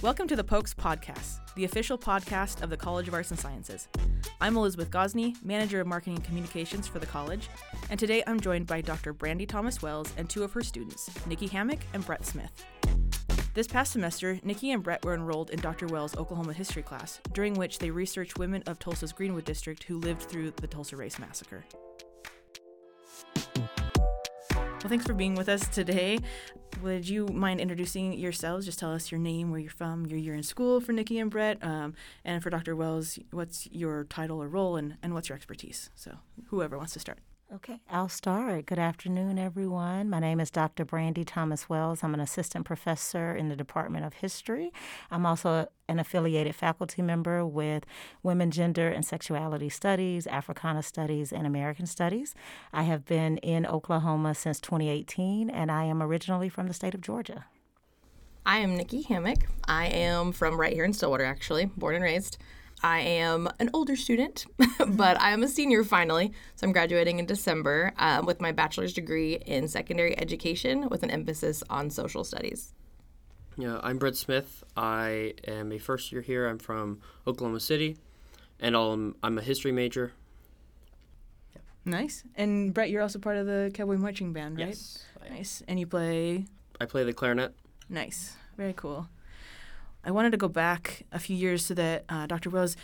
Welcome to the Pokes Podcast, the official podcast of the College of Arts and Sciences. I'm Elizabeth Gosney, Manager of Marketing and Communications for the college, and today I'm joined by Dr. Brandy Thomas Wells and two of her students, Nicki Hammack and Brett Smith. This past semester, Nicki and Brett were enrolled in Dr. Wells' Oklahoma history class, during which they researched women of Tulsa's Greenwood district who lived through the Tulsa Race Massacre. Well, thanks for being with us today. Would you mind introducing yourselves? Just tell us your name, where you're from, your year in school for Nicki and Brett, um, and for Dr. Wells, what's your title or role, and, and what's your expertise? So, whoever wants to start. Okay, I'll start. Good afternoon, everyone. My name is Dr. Brandy Thomas Wells. I'm an assistant professor in the Department of History. I'm also an affiliated faculty member with Women, Gender, and Sexuality Studies, Africana Studies, and American Studies. I have been in Oklahoma since 2018, and I am originally from the state of Georgia. I am Nicki Hammack. I am from right here in Stillwater, actually, born and raised. I am an older student, but I am a senior finally. So I'm graduating in December um, with my bachelor's degree in secondary education with an emphasis on social studies. Yeah, I'm Brett Smith. I am a first year here. I'm from Oklahoma City, and I'm, I'm a history major. Nice. And Brett, you're also part of the Cowboy Marching Band, right? Yes. Nice. And you play. I play the clarinet. Nice. Very cool. I wanted to go back a few years so that uh, Dr. Rose,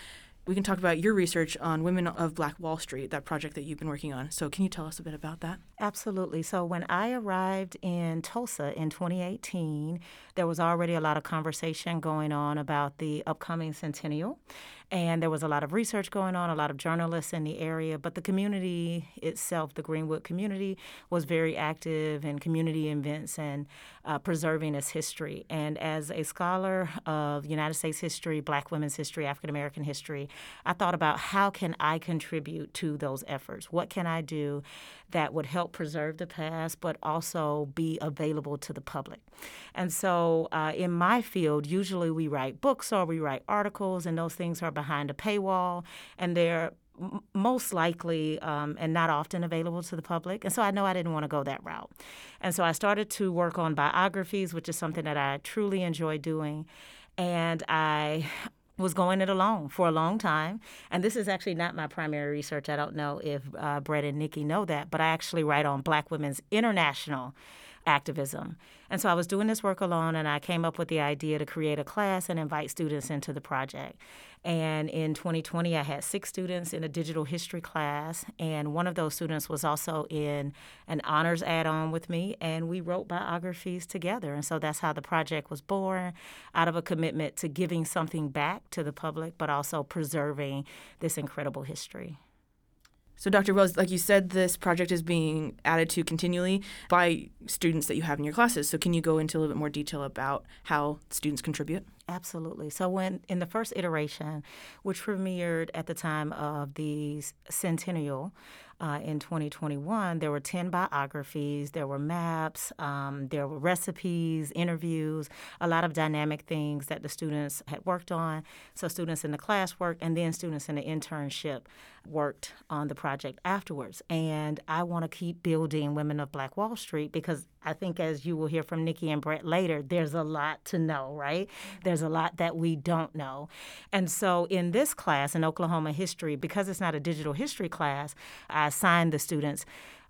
we can talk about your research on Women of Black Wall Street, that project that you've been working on. So, can you tell us a bit about that? Absolutely. So when I arrived in Tulsa in 2018, there was already a lot of conversation going on about the upcoming centennial. And there was a lot of research going on, a lot of journalists in the area, but the community itself, the Greenwood community, was very active in community events and uh, preserving its history. And as a scholar of United States history, Black women's history, African American history, I thought about how can I contribute to those efforts? What can I do that would help preserve the past, but also be available to the public? And so uh, in my field, usually we write books or we write articles, and those things are behind a paywall, and they're most likely um, and not often available to the public. And so I know I didn't want to go that route. And so I started to work on biographies, which is something that I truly enjoy doing. And I was going it alone for a long time. And this is actually not my primary research. I don't know if uh, Brett and Nicki know that, but I actually write on Black women's international activism. And so I was doing this work alone, and I came up with the idea to create a class and invite students into the project. And in 2020, I had six students in a digital history class, and one of those students was also in an honors add on with me, and we wrote biographies together. And so that's how the project was born out of a commitment to giving something back to the public, but also preserving this incredible history. So, Dr. Wells, like you said, this project is being added to continually by students that you have in your classes. So, can you go into a little bit more detail about how students contribute? Absolutely. So when in the first iteration, which premiered at the time of the centennial uh, in 2021, there were 10 biographies, there were maps, um, there were recipes, interviews, a lot of dynamic things that the students had worked on. So students in the class worked, and then students in the internship worked on the project afterwards. And I want to keep building Women of Black Wall Street because I think, as you will hear from Nicki and Brett later, there's a lot to know, right? There's a lot that we don't know. And so, in this class, in Oklahoma history, because it's not a digital history class, I assigned the students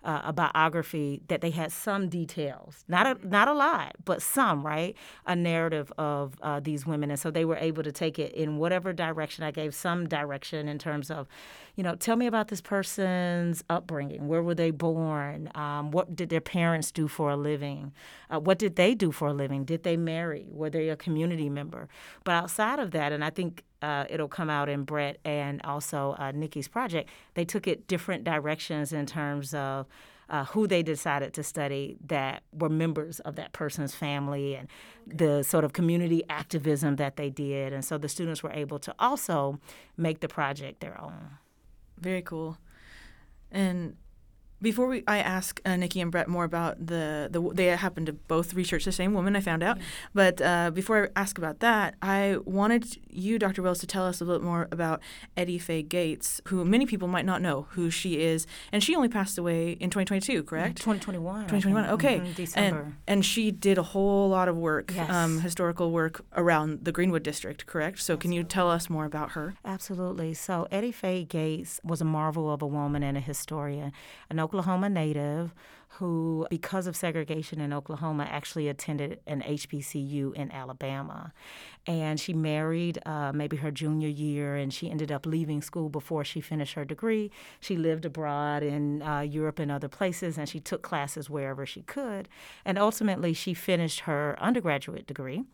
uh, a biography that they had some details, not a not a lot, but some, right? A narrative of uh, these women, and so they were able to take it in whatever direction. I gave some direction in terms of, you know, tell me about this person's upbringing. Where were they born? Um, what did their parents do for a living? Uh, what did they do for a living? Did they marry? Were they a community member? But outside of that, and I think uh, it'll come out in Brett and also uh, Nicki's project. They took it different directions in terms of uh, who they decided to study that were members of that person's family and the sort of community activism that they did. And so the students were able to also make the project their own. Very cool. And Before we, I ask uh, Nicki and Brett more about the, the they happen to both research the same woman. I found out, but uh, before I ask about that, I wanted you, Dr. Wells, to tell us a little more about Eddie Faye Gates, who many people might not know who she is, and she only passed away in 2022, correct? 2021. 2021. Okay, Mhm, December. and and she did a whole lot of work, Yes. um, historical work around the Greenwood district, correct? So can you tell us more about her? Absolutely. So Eddie Faye Gates was a marvel of a woman and a historian, an Oklahoma native who, because of segregation in Oklahoma, actually attended an HBCU in Alabama. And she married uh, maybe her junior year, and she ended up leaving school before she finished her degree. She lived abroad in uh, Europe and other places, and she took classes wherever she could. And ultimately, she finished her undergraduate degree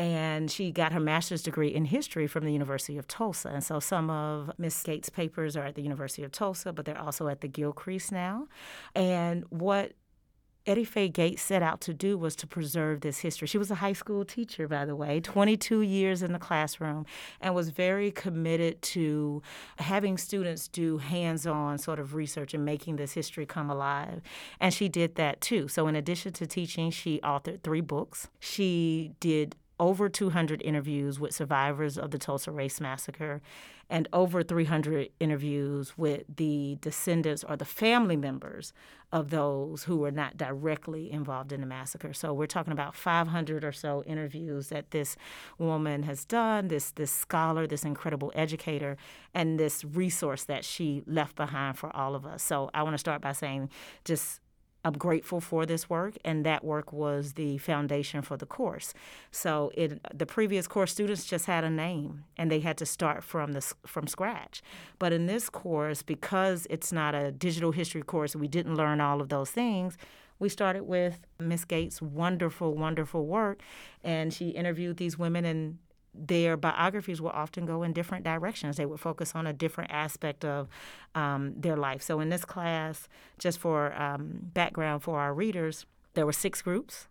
and she got her master's degree in history from the University of Tulsa. And so some of Miss Gates' papers are at the University of Tulsa, but they're also at the Gilcrease now. And what Eddie Faye Gates set out to do was to preserve this history. She was a high school teacher, by the way, 22 years in the classroom, and was very committed to having students do hands on sort of research and making this history come alive. And she did that too. So, in addition to teaching, she authored three books. She did over 200 interviews with survivors of the Tulsa Race Massacre and over 300 interviews with the descendants or the family members of those who were not directly involved in the massacre. So we're talking about 500 or so interviews that this woman has done, this this scholar, this incredible educator, and this resource that she left behind for all of us. So I want to start by saying just I'm grateful for this work, and that work was the foundation for the course. So it, the previous course students just had a name, and they had to start from the from scratch. But in this course, because it's not a digital history course, we didn't learn all of those things. We started with Miss Gates' wonderful, wonderful work, and she interviewed these women and their biographies will often go in different directions. They would focus on a different aspect of um, their life. So, in this class, just for um, background for our readers, there were six groups.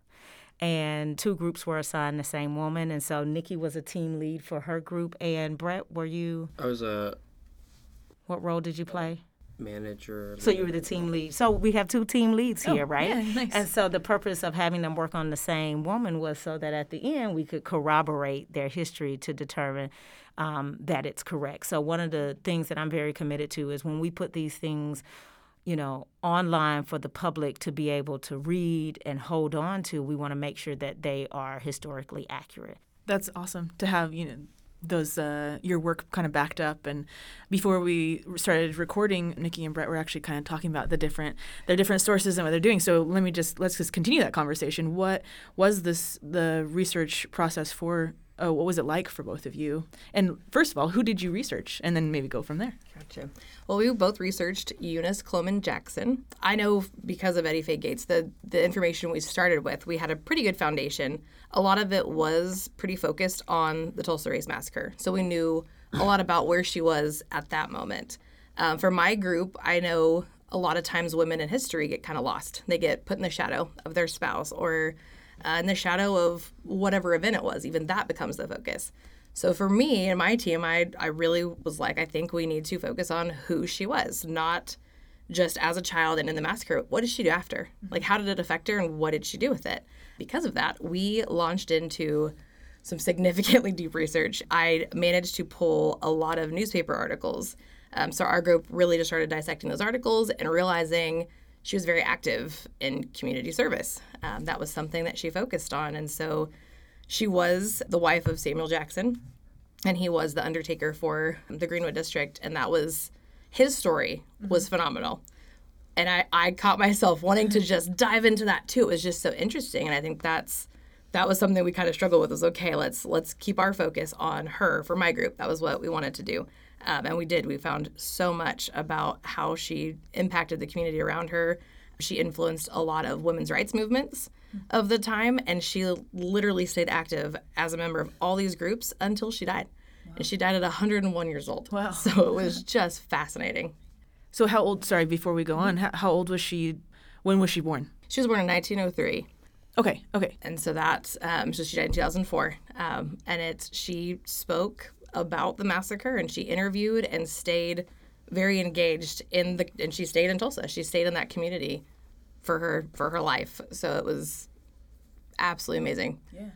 And two groups were assigned the same woman. And so Nicki was a team lead for her group. And Brett, were you, I was a what role did you play? Manager. So you were the team lead. So we have two team leads here, right? yeah, nice. And so the purpose of having them work on the same woman was so that at the end we could corroborate their history to determine um, that it's correct. So one of the things that I'm very committed to is when we put these things you know, online for the public to be able to read and hold on to, we want to make sure that they are historically accurate. That's awesome to have you know those uh, your work kind of backed up. And before we started recording, Nicki and Brett were actually kind of talking about the different their different sources and what they're doing. So let me just let's just continue that conversation. What was this the research process for? Oh, what was it like for both of you? And first of all, who did you research? And then maybe go from there. Gotcha. Well, we both researched Eunice Cloman Jackson. I know because of Eddie Faye Gates, the, the information we started with, we had a pretty good foundation. A lot of it was pretty focused on the Tulsa Race Massacre. So we knew a lot about where she was at that moment. Um, for my group, I know a lot of times women in history get kind of lost. They get put in the shadow of their spouse or uh, in the shadow of whatever event it was. Even that becomes the focus. So for me and my team, I I really was like, I think we need to focus on who she was, not just as a child and in the massacre. What did she do after? Like, how did it affect her, and what did she do with it? Because of that, we launched into some significantly deep research. I managed to pull a lot of newspaper articles. Um, so our group really just started dissecting those articles and realizing she was very active in community service. Um, that was something that she focused on, and so she was the wife of Samuel Jackson, and he was the undertaker for the Greenwood District, and that was his story was phenomenal. And I, I caught myself wanting to just dive into that too. It was just so interesting, and I think that's that was something we kind of struggled with. Was okay, let's let's keep our focus on her for my group. That was what we wanted to do, um, and we did. We found so much about how she impacted the community around her. She influenced a lot of women's rights movements of the time, and she literally stayed active as a member of all these groups until she died. And she died at 101 years old. Wow. So it was just fascinating. So how old? Sorry, before we go on, how, how old was she? When was she born? She was born in 1903. Okay, okay. and so that um, so she died in 2004 um, and it's she spoke about the massacre and she interviewed and stayed very engaged in the and she stayed in Tulsa. She stayed in that community for her for her life. So it was absolutely amazing. Yeah.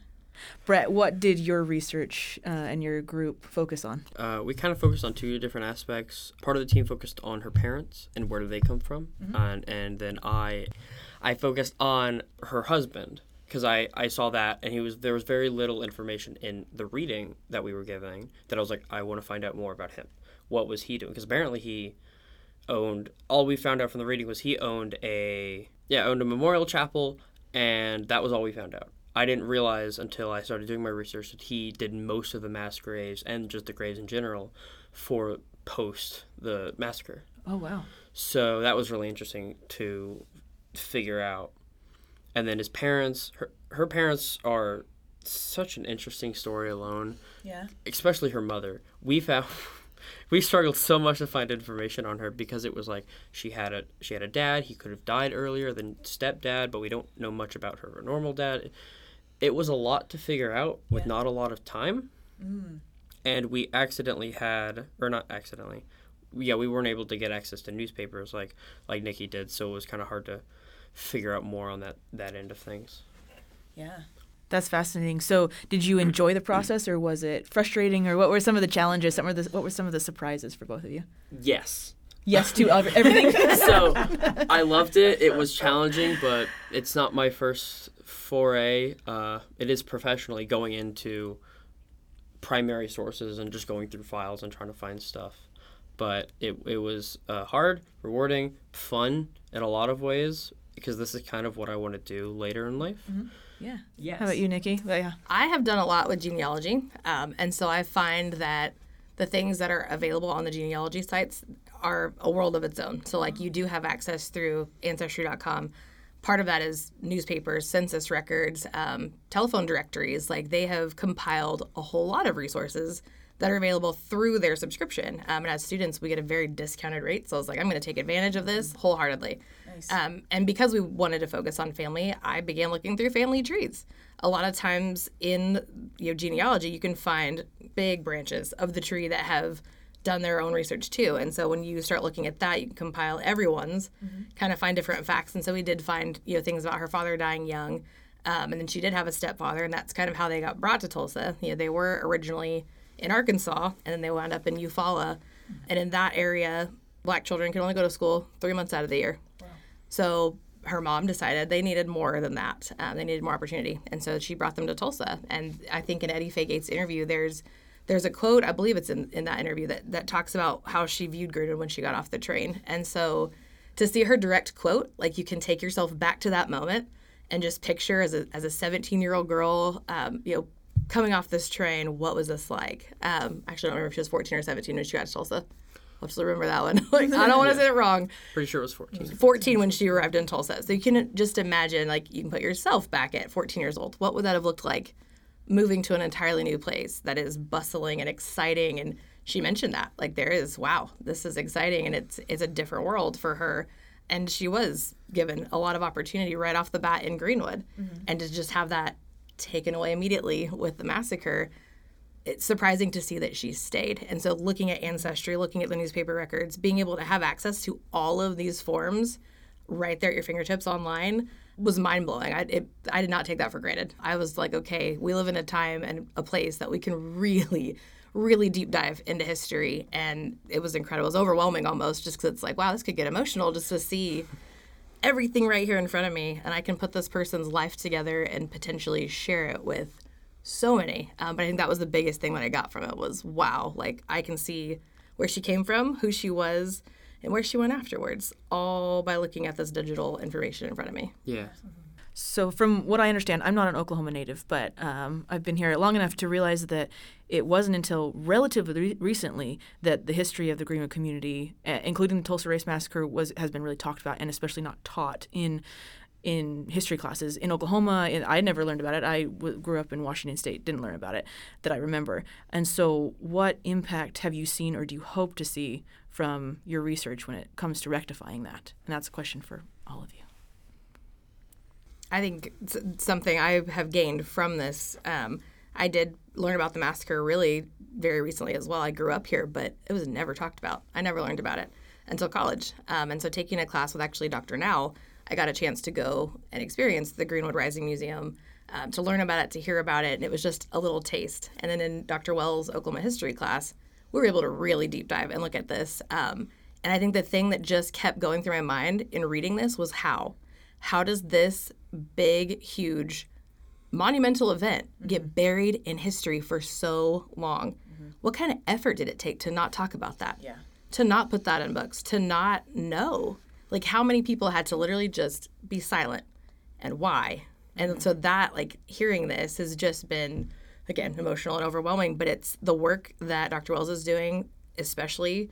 Brett, what did your research uh, and your group focus on? Uh, we kind of focused on two different aspects. Part of the team focused on her parents and where do they come from, and and then I, I focused on her husband because I, I saw that and he was there was very little information in the reading that we were giving that I was like I want to find out more about him. What was he doing? Because apparently he owned all we found out from the reading was he owned a yeah owned a memorial chapel and that was all we found out i didn't realize until i started doing my research that he did most of the mass graves and just the graves in general for post the massacre Oh wow. so that was really interesting to figure out and then his parents her, her parents are such an interesting story alone Yeah. especially her mother. We found we struggled so much to find information on her because it was like she had a she had a dad. He could have died earlier than stepdad, but we don't know much about her normal dad. It was a lot to figure out with not a lot of time, mm. and we accidentally had or not accidentally. Yeah, we weren't able to get access to newspapers like like Nicki did, so it was kind of hard to figure out more on that that end of things. Yeah. That's fascinating. So, did you enjoy the process, or was it frustrating, or what were some of the challenges? Some of the what were some of the surprises for both of you? Yes. Yes to ev- everything. so I loved it. It was challenging, but it's not my first foray. Uh, it is professionally going into primary sources and just going through files and trying to find stuff. But it, it was uh, hard, rewarding, fun in a lot of ways because this is kind of what I want to do later in life. yeah. Yes. How about you, Nicki? Well, yeah. I have done a lot with genealogy, um, and so I find that the things that are available on the genealogy sites are a world of its own. So, like, you do have access through Ancestry.com. Part of that is newspapers, census records, um, telephone directories. Like, they have compiled a whole lot of resources that are available through their subscription. Um, and as students, we get a very discounted rate. So I was like, I'm going to take advantage of this wholeheartedly. Um, and because we wanted to focus on family, I began looking through family trees. A lot of times in you know, genealogy, you can find big branches of the tree that have done their own research too. And so when you start looking at that, you can compile everyone's, kind of find different facts. And so we did find you know things about her father dying young, um, and then she did have a stepfather, and that's kind of how they got brought to Tulsa. You know, they were originally in Arkansas, and then they wound up in Eufaula, and in that area, black children could only go to school three months out of the year. So her mom decided they needed more than that. Um, they needed more opportunity, and so she brought them to Tulsa. And I think in Eddie Faye Gates' interview, there's there's a quote I believe it's in, in that interview that that talks about how she viewed Greenwood when she got off the train. And so to see her direct quote, like you can take yourself back to that moment and just picture as a as a 17 year old girl, um, you know. Coming off this train, what was this like? Um, actually, I don't remember if she was 14 or 17 when she got to Tulsa. I'll just remember that one. like, I don't want to say it wrong. Pretty sure it was 14. 14 when she arrived in Tulsa. So you can just imagine, like, you can put yourself back at 14 years old. What would that have looked like moving to an entirely new place that is bustling and exciting? And she mentioned that, like, there is, wow, this is exciting, and it's it's a different world for her. And she was given a lot of opportunity right off the bat in Greenwood, and to just have that taken away immediately with the massacre it's surprising to see that she stayed. And so, looking at Ancestry, looking at the newspaper records, being able to have access to all of these forms right there at your fingertips online was mind blowing. I, it, I did not take that for granted. I was like, okay, we live in a time and a place that we can really, really deep dive into history. And it was incredible. It was overwhelming almost just because it's like, wow, this could get emotional just to see everything right here in front of me. And I can put this person's life together and potentially share it with so many. Um, but I think that was the biggest thing that I got from it was wow, like I can see where she came from, who she was, and where she went afterwards, all by looking at this digital information in front of me. Yeah. So, from what I understand, I'm not an Oklahoma native, but um, I've been here long enough to realize that it wasn't until relatively re- recently that the history of the Greenwood community, uh, including the Tulsa Race Massacre, was has been really talked about, and especially not taught in in history classes in Oklahoma. And I never learned about it. I w- grew up in Washington State, didn't learn about it that I remember. And so, what impact have you seen, or do you hope to see from your research when it comes to rectifying that? And that's a question for all of you. I think something I have gained from this, um, I did learn about the massacre really very recently as well. I grew up here, but it was never talked about. I never learned about it until college. Um, and so taking a class with actually Dr. Now, I got a chance to go and experience the Greenwood Rising Museum, um, to learn about it, to hear about it, and it was just a little taste. And then in Dr. Wells' Oklahoma history class, we were able to really deep dive and look at this. Um, and I think the thing that just kept going through my mind in reading this was how. How does this big, huge, monumental event mm-hmm. get buried in history for so long? Mm-hmm. What kind of effort did it take to not talk about that? Yeah. To not put that in books, to not know? Like, how many people had to literally just be silent and why? And mm-hmm. so that, like, hearing this has just been, again, emotional and overwhelming, but it's the work that Dr. Wells is doing, especially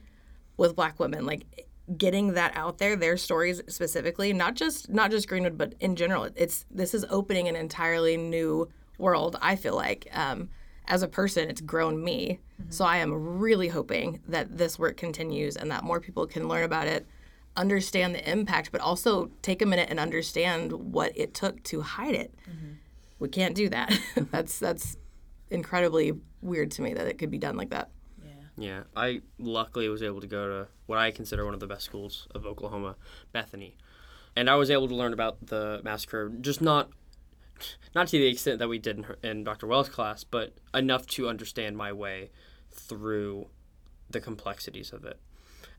with black women, like, getting that out there their stories specifically not just not just greenwood but in general it's this is opening an entirely new world i feel like. Um, as a person it's grown me. So i am really hoping that this work continues and that more people can learn about it understand the impact but also take a minute and understand what it took to hide it. We can't do that. That's that's incredibly weird to me that it could be done like that Yeah, I luckily was able to go to what I consider one of the best schools of Oklahoma, Bethany, and I was able to learn about the massacre. Just not, not to the extent that we did in, her, in Dr. Wells' class, but enough to understand my way through the complexities of it.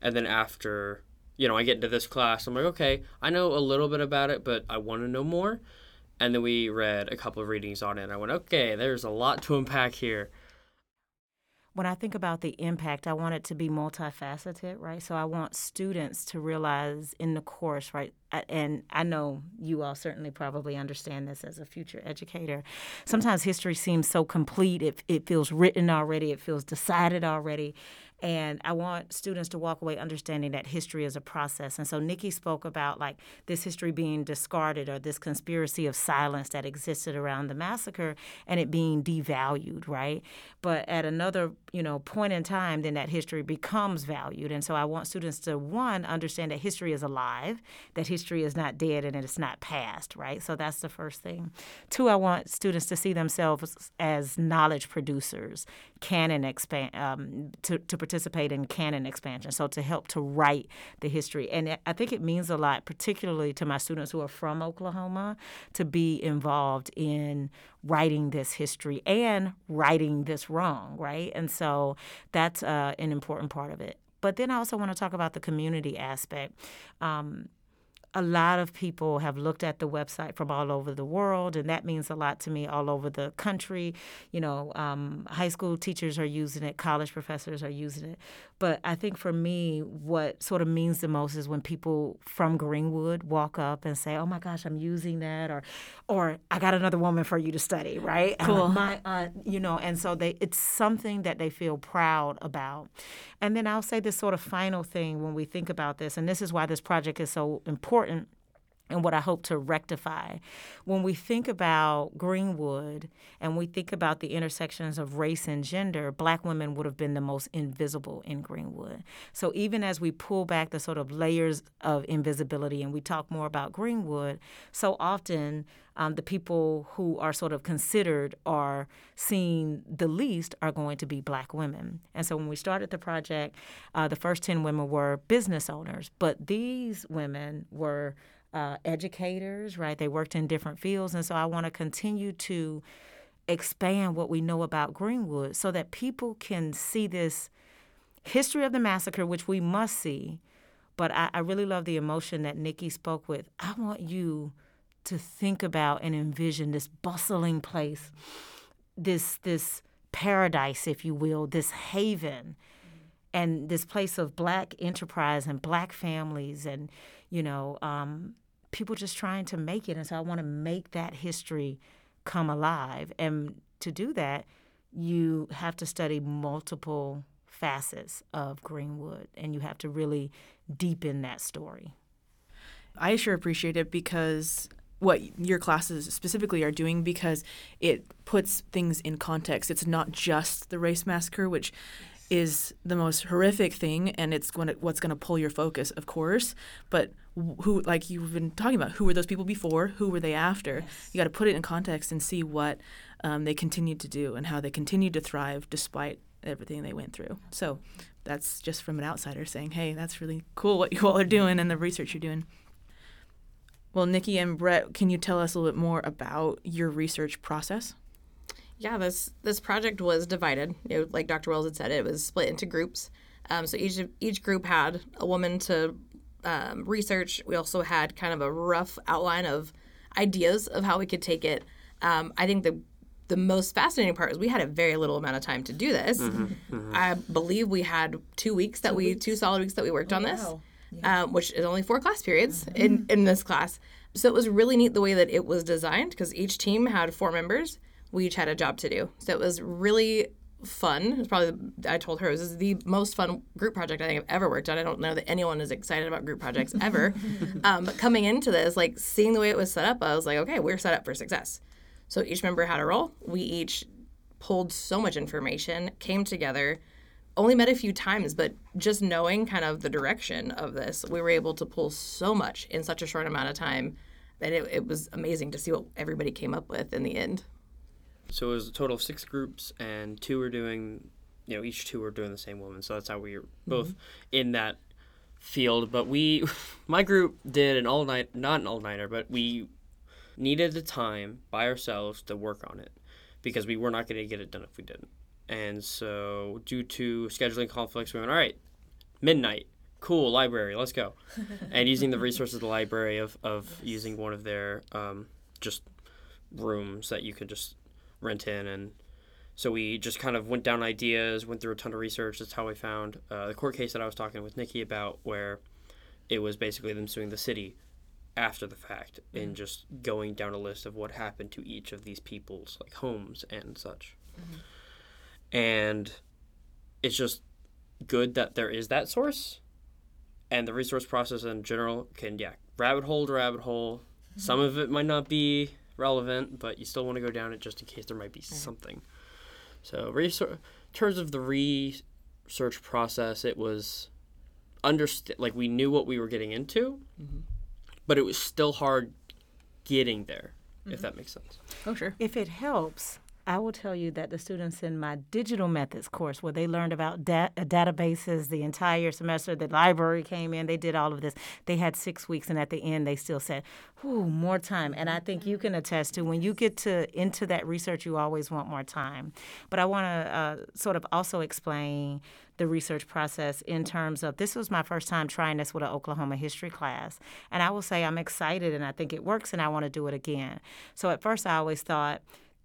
And then after, you know, I get into this class, I'm like, okay, I know a little bit about it, but I want to know more. And then we read a couple of readings on it, and I went, okay, there's a lot to unpack here. When I think about the impact, I want it to be multifaceted, right? So I want students to realize in the course, right? And I know you all certainly probably understand this as a future educator. Sometimes history seems so complete, it, it feels written already, it feels decided already. And I want students to walk away understanding that history is a process. And so Nicki spoke about like this history being discarded or this conspiracy of silence that existed around the massacre and it being devalued, right? But at another, you know, point in time, then that history becomes valued. And so I want students to one understand that history is alive, that history is not dead and it's not past, right? So that's the first thing. Two, I want students to see themselves as knowledge producers, canon expand um, to, to participate in canon expansion. So to help to write the history, and I think it means a lot, particularly to my students who are from Oklahoma, to be involved in writing this history and righting this wrong, right? And so that's uh, an important part of it. But then I also want to talk about the community aspect. Um, a lot of people have looked at the website from all over the world, and that means a lot to me all over the country. You know, um, high school teachers are using it, college professors are using it. But I think for me, what sort of means the most is when people from Greenwood walk up and say, "Oh my gosh, I'm using that," or, "Or I got another woman for you to study," right? Cool. my aunt, you know, and so they it's something that they feel proud about. And then I'll say this sort of final thing when we think about this, and this is why this project is so important important and what I hope to rectify. When we think about Greenwood and we think about the intersections of race and gender, black women would have been the most invisible in Greenwood. So even as we pull back the sort of layers of invisibility and we talk more about Greenwood, so often um, the people who are sort of considered are seen the least are going to be black women. And so when we started the project, uh, the first 10 women were business owners, but these women were uh, educators, right? They worked in different fields. And so I want to continue to expand what we know about Greenwood so that people can see this history of the massacre, which we must see. But I, I really love the emotion that Nicki spoke with. I want you to think about and envision this bustling place, this this paradise, if you will, this haven, and this place of black enterprise and black families, and you know, um, people just trying to make it. And so I want to make that history come alive, and to do that, you have to study multiple facets of Greenwood, and you have to really deepen that story. I sure appreciate it because what your classes specifically are doing because it puts things in context. It's not just the race massacre, which is the most horrific thing, and it's going to, what's going to pull your focus, of course. But who, like you've been talking about, who were those people before? Who were they after? Yes. You got to put it in context and see what um, they continued to do and how they continued to thrive despite everything they went through. So that's just from an outsider saying, hey, that's really cool what you all are doing and the research you're doing. Well, Nicki and Brett, can you tell us a little bit more about your research process? Yeah, this this project was divided. You know, like Dr. Wells had said, it was split into groups. Um, so each each group had a woman to um, research. We also had kind of a rough outline of ideas of how we could take it. Um, I think the the most fascinating part is we had a very little amount of time to do this. Mm-hmm, mm-hmm. I believe we had two weeks that two we weeks. two solid weeks that we worked oh, on this, wow. yeah. um, which is only four class periods mm-hmm. in in this class. So it was really neat the way that it was designed because each team had four members. We each had a job to do. So it was really fun. It's probably I told her this is the most fun group project I think I've ever worked on. I don't know that anyone is excited about group projects ever. um, but coming into this, like seeing the way it was set up, I was like, okay, we're set up for success. So each member had a role. We each pulled so much information, came together, only met a few times, but just knowing kind of the direction of this, we were able to pull so much in such a short amount of time that it, it was amazing to see what everybody came up with in the end. So it was a total of six groups, and two were doing, you know, each two were doing the same woman. So that's how we were both mm-hmm. in that field. But we, my group did an all night, not an all nighter, but we needed the time by ourselves to work on it because we were not going to get it done if we didn't. And so, due to scheduling conflicts, we went, all right, midnight, cool, library, let's go. and using the resources of the library of, of yes. using one of their um, just rooms that you could just rent in. And so we just kind of went down ideas, went through a ton of research. That's how we found uh, the court case that I was talking with Nicki about, where it was basically them suing the city after the fact mm-hmm. and just going down a list of what happened to each of these people's like homes and such. Mm-hmm. And it's just good that there is that source and the resource process in general can yeah rabbit hole to rabbit hole mm-hmm. some of it might not be relevant but you still want to go down it just in case there might be something so research in terms of the research process it was understand like we knew what we were getting into mm-hmm but it was still hard getting there, mm-hmm. if that makes sense. Oh, sure. If it helps, I will tell you that the students in my digital methods course, where they learned about da- uh, databases the entire semester, the library came in, they did all of this. They had six weeks, and at the end, they still said, "Whoo, more time." And I think you can attest to when you get to into that research, you always want more time. But I want to uh, sort of also explain the research process in terms of this was my first time trying this with an Oklahoma history class. And I will say I'm excited and I think it works and I want to do it again. So at first, I always thought,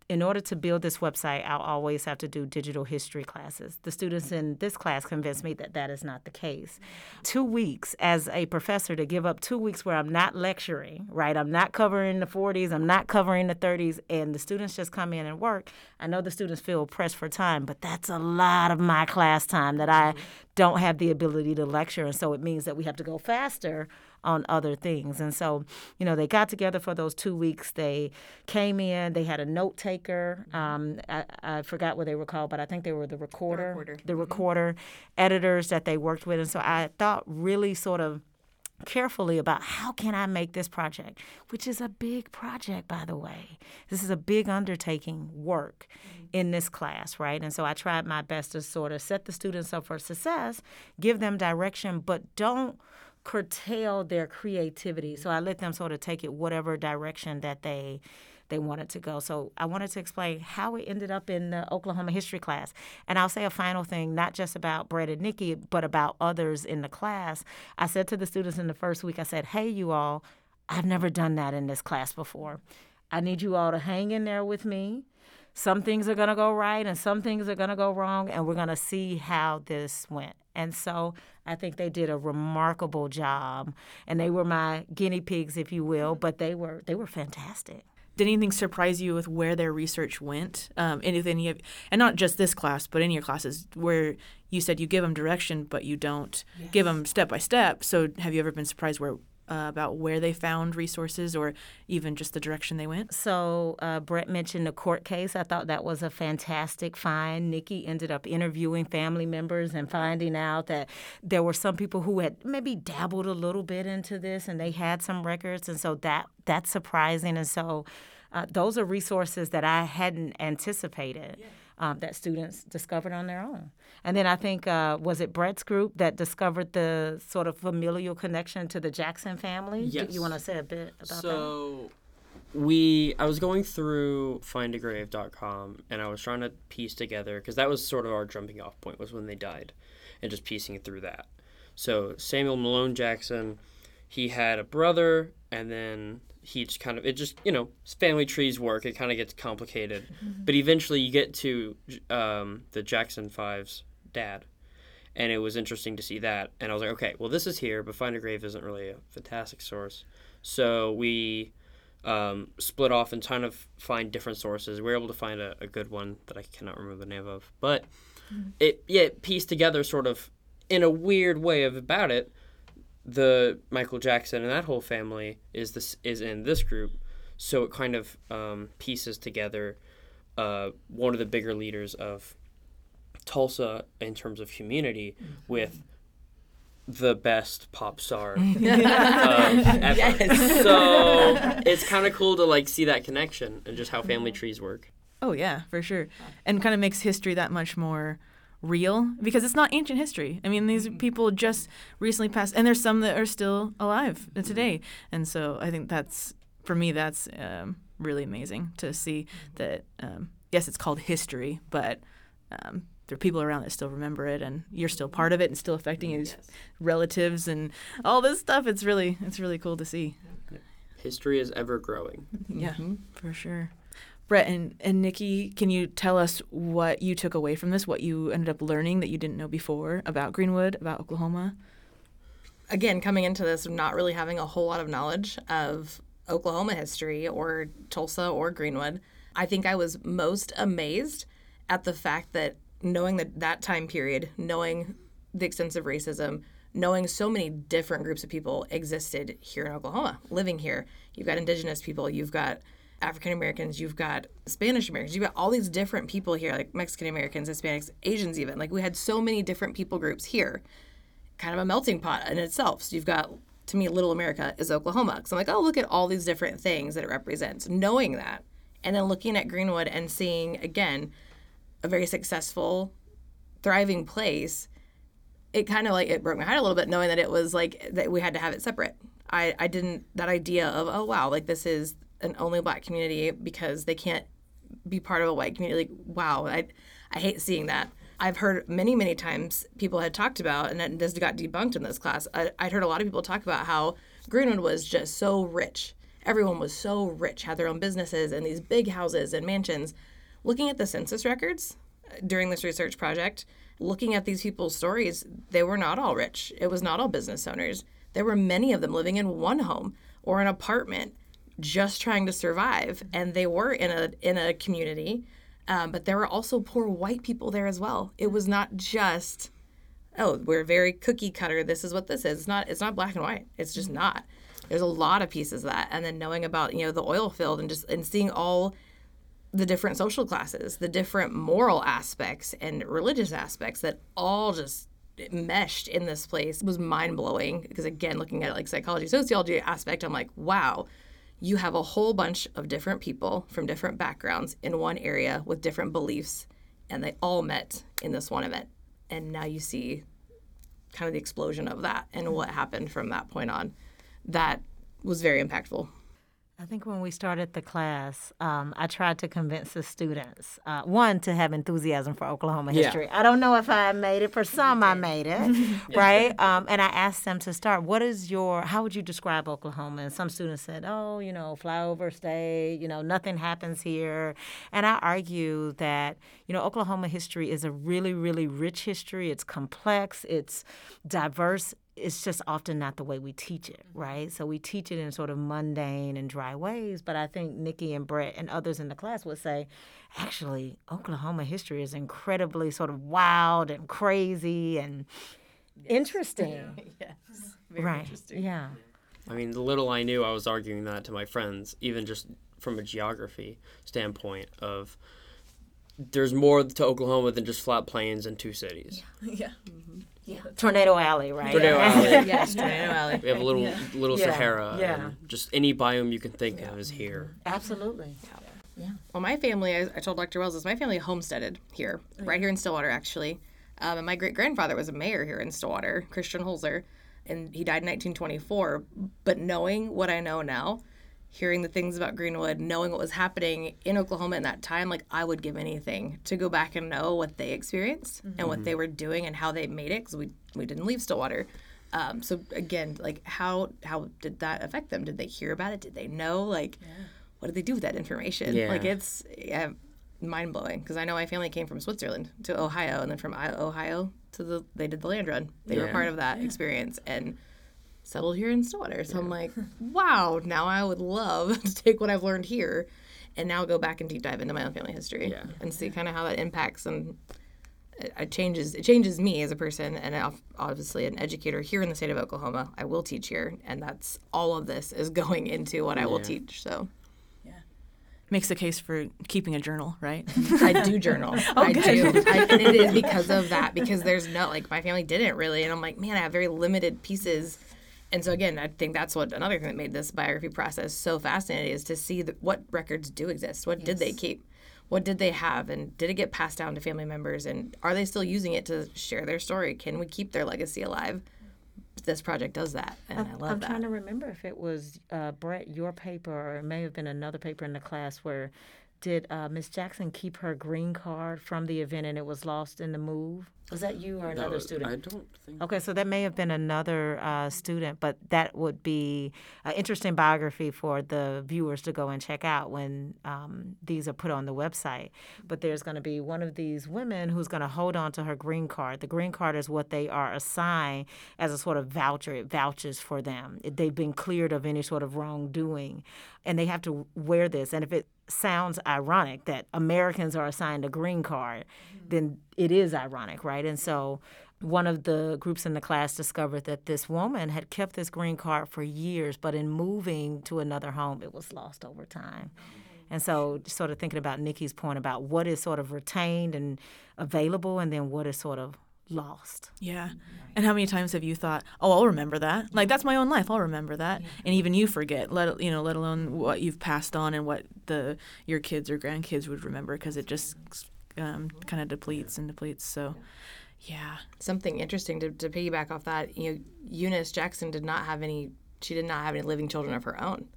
in order to build this website, I'll always have to do digital history classes. The students in this class convinced me that that is not the case. Two weeks as a professor to give up two weeks where I'm not lecturing, right? I'm not covering the 40s, I'm not covering the 30s, and the students just come in and work. I know the students feel pressed for time, but that's a lot of my class time that I don't have the ability to lecture. And so it means that we have to go faster on other things. And so, you know, they got together for those two weeks. They came in, they had a note taker. Mm-hmm. Um, I, I, forgot what they were called, but I think they were the recorder, the recorder, the mm-hmm. editors that they worked with. And so I thought really sort of carefully about how can I make this project, which is a big project, by the way. This is a big undertaking work mm-hmm. in this class, right? And so I tried my best to sort of set the students up for success, give them direction, but don't curtail their creativity. So I let them sort of take it whatever direction that they they wanted to go. So I wanted to explain how it ended up in the Oklahoma history class. And I'll say a final thing, not just about Brett and Nicki, but about others in the class. I said to the students in the first week, I said, hey, you all, I've never done that in this class before. I need you all to hang in there with me. Some things are going to go right and some things are going to go wrong, and we're going to see how this went. And so I think they did a remarkable job, and they were my guinea pigs, if you will. But they were they were fantastic. Did anything surprise you with where their research went? Um, anything you and not just this class, but in your classes where you said you give them direction, but you don't yes. give them step by step. So have you ever been surprised where uh, about where they found resources or even just the direction they went? So, uh, Brett mentioned the court case. I thought that was a fantastic find. Nicki ended up interviewing family members and finding out that there were some people who had maybe dabbled a little bit into this and they had some records. And so that that's surprising. And so, uh, those are resources that I hadn't anticipated. Yeah um, that students discovered on their own. And then I think, uh, was it Brett's group that discovered the sort of familial connection to the Jackson family? Do You want to say a bit about that? so we i was going through findagrave.com and i was trying to piece together because that was sort of our jumping off point was when they died and just piecing through that so samuel malone jackson he had a brother and then he just kind of it just you know family trees work it kind of gets complicated but eventually you get to um, the jackson five's dad and it was interesting to see that and i was like okay well this is here but find a grave isn't really a fantastic source so we um, split off and kind of find different sources. We were able to find a, a good one that I cannot remember the name of, but it yeah it pieced together sort of in a weird way of about it. The Michael Jackson and that whole family is this is in this group, so it kind of um, pieces together uh, one of the bigger leaders of Tulsa in terms of community with the best pop star. Um, ever. So it's kind of cool to like see that connection and just how family trees work. Oh yeah, for sure, and kind of makes history that much more real because it's not ancient history. I mean, these people just recently passed, and there's some that are still alive today, and so I think that's for me that's um, really amazing to see that. Um, yes, it's called history, but um, there are people around that still remember it, and you're still part of it and still affecting his relatives and all this stuff. It's really it's really cool to see. History is ever growing. Yeah, for sure. Brett and, and Nicki, can you tell us what you took away from this, what you ended up learning that you didn't know before about Greenwood, about Oklahoma? again, coming into this, not really having a whole lot of knowledge of Oklahoma history or Tulsa or Greenwood, I think I was most amazed at the fact that knowing that that time period, knowing the extensive racism, knowing so many different groups of people existed here in Oklahoma, living here. You've got indigenous people, you've got African Americans, you've got Spanish Americans, you've got all these different people here, like Mexican Americans, Hispanics, Asians, even. Like we had so many different people groups here kind of a melting pot in itself. So you've got, to me, Little America is Oklahoma. So I'm like, oh, look at all these different things that it represents. Knowing that, and then looking at Greenwood and seeing again a very successful, thriving place. It kind of like it broke my heart a little bit knowing that it was like that we had to have it separate. I I didn't that idea of oh wow like this is an only black community because they can't be part of a white community. Like wow, I I hate seeing that. I've heard many, many times people had talked about, and this got debunked in this class. I, I'd heard a lot of people talk about how Greenwood was just so rich. Everyone was so rich, had their own businesses and these big houses and mansions. Looking at the census records uh, during this research project, looking at these people's stories, they were not all rich. It was not all business owners. There were many of them living in one home or an apartment, just trying to survive, and they were in a in a community um, but there were also poor white people there as well. It was not just, oh, we're very cookie cutter. This is what this is. It's not. It's not black and white. It's just not. There's a lot of pieces of that, and then knowing about you know the oil field and just and seeing all the different social classes, the different moral aspects and religious aspects that all just meshed in this place was mind blowing. Because again, looking at like psychology, sociology aspect, I'm like, wow you have a whole bunch of different people from different backgrounds in one area with different beliefs, and they all met in this one event. And now you see kind of the explosion of that and what happened from that point on. That was very impactful. I think when we started the class, um, I tried to convince the students, uh, one, to have enthusiasm for Oklahoma Yeah. history. I don't know if I made it. For some, I made it, right? Um, and I asked them to start. What is your? How would you describe Oklahoma? And some students said, "Oh, you know, flyover state. You know, nothing happens here." And I argue that you know, Oklahoma history is a really, really rich history. It's complex. It's diverse it's just often not the way we teach it, mm-hmm. right? So we teach it in sort of mundane and dry ways. But I think Nicki and Brett and others in the class would say, actually, Oklahoma history is incredibly sort of wild and crazy and interesting. Yes. right. Yeah. I mean, the little I knew, I was arguing that to my friends, even just from a geography standpoint of there's more to Oklahoma than just flat plains and two cities. yeah. Mm-hmm. Tornado Alley, right? Tornado Alley. yes, Tornado Alley. We have a little little Yeah, Sahara. yeah. And just any biome you can think of is here. Absolutely. Yeah. Well, my family, I, I told Dr. Wells is my family homesteaded here, right here in Stillwater, actually. Um, and my great grandfather was a mayor here in Stillwater, Christian Holzer, and he died in 1924. But knowing what I know now, hearing the things about Greenwood, knowing what was happening in Oklahoma in that time, like I would give anything to go back and know what they experienced and what they were doing and how they made it because we we didn't leave Stillwater. Um, so again, like how how did that affect them? Did they hear about it? Did they know? Like, what did they do with that information? Yeah. Like it's yeah, mind blowing because I know my family came from Switzerland to Ohio and then from Ohio to the they did the land run. They were part of that experience and settled here in Stillwater. So I'm like, wow, now I would love to take what I've learned here and now go back and deep dive into my own family history Yeah. and see kind of how that impacts and it, changes it changes me as a person and obviously an educator here in the state of Oklahoma. I will teach here and that's all of this is going into what I will Yeah. teach. So Yeah. Makes the case for keeping a journal, right? I do journal. Oh, I do. I, and it is because of that, because there's no, like, my family didn't really. And I'm like, man, I have very limited pieces. And so, again, I think that's what another thing that made this biography process so fascinating is to see the, what records do exist. What did they keep? What did they have? And did it get passed down to family members? And are they still using it to share their story? Can we keep their legacy alive? This project does that. And I love that. I'm that. trying to remember if it was uh, Brett, your paper, or it may have been another paper in the class where did uh, Miss Jackson keep her green card from the event and it was lost in the move? Was that you or another No, student? I don't think. Okay, so that may have been another uh, student, but that would be an interesting biography for the viewers to go and check out when um, these are put on the website. But there's going to be one of these women who's going to hold on to her green card. The green card is what they are assigned as a sort of voucher, it vouches for them. It- They've been cleared of any sort of wrongdoing, and they have to wear this. And if it sounds ironic that Americans are assigned a green card, then it is ironic, right? And so one of the groups in the class discovered that this woman had kept this green card for years, but in moving to another home, it was lost over time. And so, sort of thinking about Nicki's point about what is sort of retained and available, and then what is sort of lost. Yeah. And how many times have you thought, "Oh, I'll remember that." Like that's my own life. I'll remember that. And even you forget, let you know, let alone what you've passed on and what the your kids or grandkids would remember because it just um, kind of depletes and depletes. So, yeah. something interesting to, to piggyback off that you know eunice jackson did not have any she did not have any living children of her own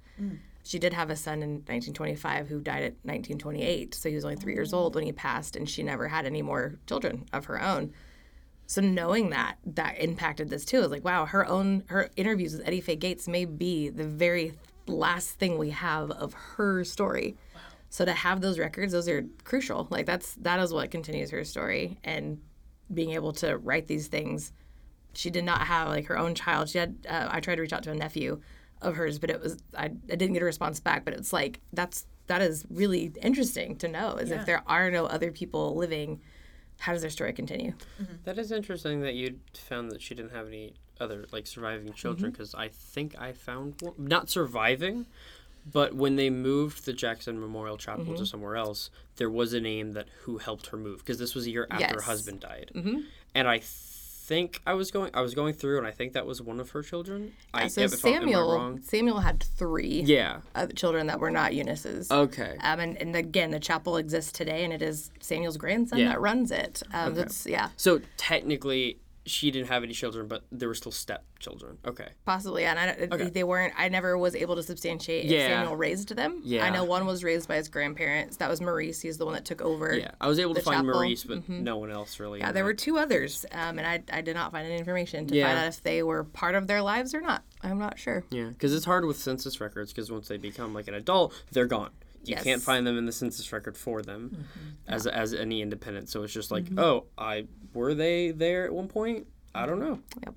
she did have a son in 1925 who died at 1928 so he was only three years old when he passed and she never had any more children of her own so knowing that that impacted this too. It was like, wow, her own her interviews with Eddie Faye Gates may be the very last thing we have of her story. So to have those records, those are crucial. Like that's that is what continues her story and being able to write these things. She did not have like her own child. She had. Uh, I tried to reach out to a nephew of hers, but it was I, I didn't get a response back. But it's like that's that is really interesting to know. Is if there are no other people living, how does their story continue? That is interesting that you found that she didn't have any other like surviving children because I think I found one, not surviving, but when they moved the Jackson Memorial Chapel to somewhere else, there was a name that who helped her move because this was a year after her husband died, mm-hmm. and I think I was going I was going through and I think that was one of her children. I so if I'm- I Samuel wrong? Samuel had three Yeah. children that were not Eunice's. Okay. Um, and, and again, the chapel exists today, and it is Samuel's grandson Yeah. that runs it. Um, That's yeah, So technically, she didn't have any children, but there were still stepchildren. Okay. possibly. And I, they weren't. I never was able to substantiate Yeah. if Samuel raised them. Yeah. I know one was raised by his grandparents. That was Maurice. He's the one that took over. Yeah, I was able to find chapel. Maurice, but no one else really. Yeah, there that. were two others, um, and I, I did not find any information to Yeah. find out if they were part of their lives or not. I'm not sure. Yeah, because it's hard with census records because once they become like an adult, they're gone. You can't find them in the census record for them Mm-hmm. as as any independent. So it's just like, oh, I were they there at one point? I don't know. Yep.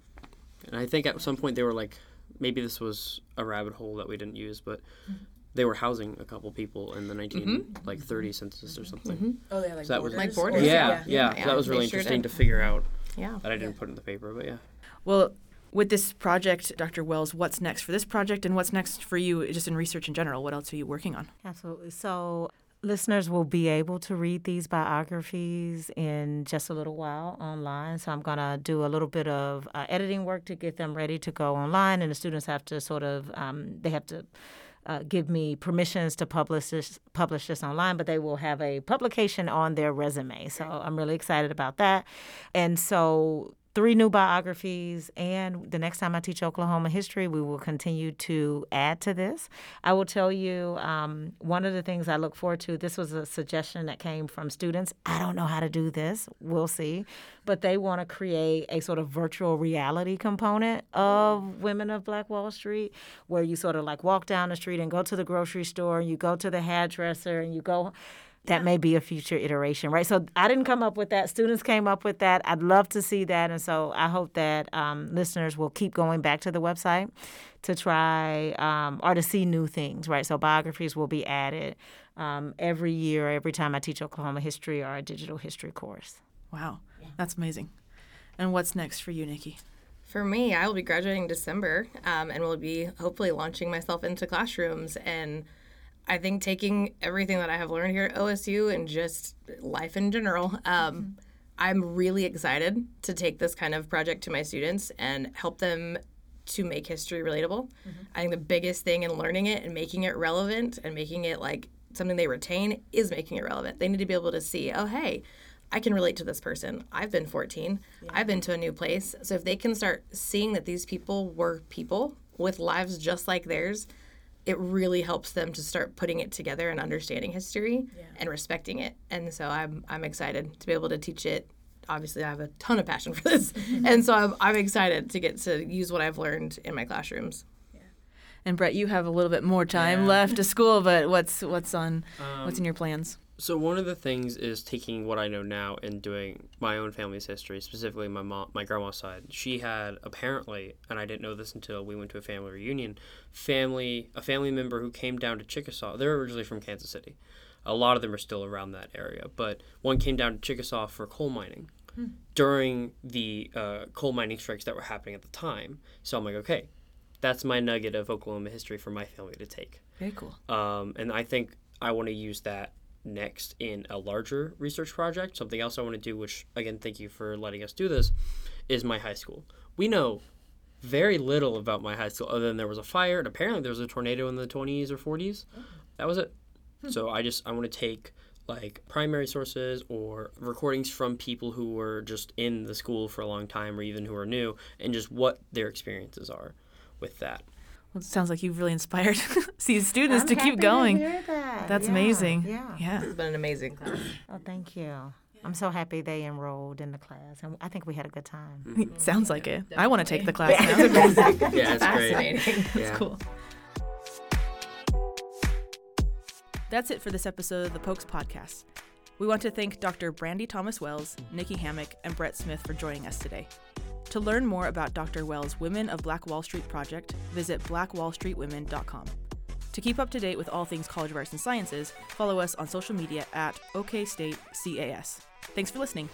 And I think at some point they were like, maybe this was a rabbit hole that we didn't use, but Mm-hmm. they were housing a couple people in the 19 like 30 census or something. Oh, yeah, like So that was Like borders. yeah, yeah, Yeah, that was really sure interesting did. to figure out Yeah. that I didn't put in the paper, but yeah. Well, with this project, Dr. Wells, what's next for this project and what's next for you just in research in general? What else are you working on? Absolutely. So listeners will be able to read these biographies in just a little while online. So I'm going to do a little bit of uh, editing work to get them ready to go online, and the students have to sort of um, they have to uh, give me permissions to publish this publish this online, but they will have a publication on their resume. So I'm really excited about that. And so three new biographies. And the next time I teach Oklahoma history, we will continue to add to this. I will tell you um, one of the things I look forward to. This was a suggestion that came from students. I don't know how to do this. We'll see. But they want to create a sort of virtual reality component of Women of Black Wall Street, where you sort of like walk down the street and go to the grocery store, and you go to the hairdresser, and you go that may be a future iteration, right? So I didn't come up with that. Students came up with that. I'd love to see that. And so I hope that um, listeners will keep going back to the website to try um, or to see new things, right? So biographies will be added um, every year, every time I teach Oklahoma history or a digital history course. Wow, that's amazing. And what's next for you, Nicki? For me, I will be graduating December um, and will be hopefully launching myself into classrooms and I think taking everything that I have learned here at OSU and just life in general, um, mm-hmm. I'm really excited to take this kind of project to my students and help them to make history relatable. Mm-hmm. I think the biggest thing in learning it and making it relevant and making it like something they retain is making it relevant. They need to be able to see, oh, hey, I can relate to this person. I've been 14. Yeah. I've been to a new place. So if they can start seeing that these people were people with lives just like theirs, it really helps them to start putting it together and understanding history yeah. and respecting it. And so I'm I'm excited to be able to teach it. Obviously, I have a ton of passion for this, and so I'm I'm excited to get to use what I've learned in my classrooms. And Brett, you have a little bit more time yeah. left to school, but what's what's on um, what's in your plans? So one of the things is taking what I know now and doing my own family's history, specifically my mom, my grandma's side. She had apparently, and I didn't know this until we went to a family reunion, family a family member who came down to Chickasaw. They're originally from Kansas City. A lot of them are still around that area, but one came down to Chickasaw for coal mining hmm. during the uh, coal mining strikes that were happening at the time. So I'm like, okay, that's my nugget of Oklahoma history for my family to take. Very cool. Um, and I think I want to use that next in a larger research project. Something else I want to do, which again, thank you for letting us do this, is my high school. We know very little about my high school other than there was a fire and apparently there was a tornado in the 20s or 40s. That was it. Hmm. So I just I want to take like primary sources or recordings from people who were just in the school for a long time or even who are new and just what their experiences are with that. Well, it sounds like you've really inspired these students I'm to keep going. To that. That's yeah, amazing. Yeah. Yeah. It's been an amazing class. Oh, thank you. I'm so happy they enrolled in the class, and I think we had a good time. Mm-hmm. Sounds like it. Definitely. I want to take the class now. yeah, it's fascinating. Great. Yeah. It's cool. That's it for this episode of the Pokes Podcast. We want to thank Dr. Brandy Thomas Wells, Nicki Hammack, and Brett Smith for joining us today. To learn more about Dr. Wells' Women of Black Wall Street project, visit blackwallstreetwomen.com. To keep up to date with all things College of Arts and Sciences, follow us on social media at OKStateCAS. Thanks for listening.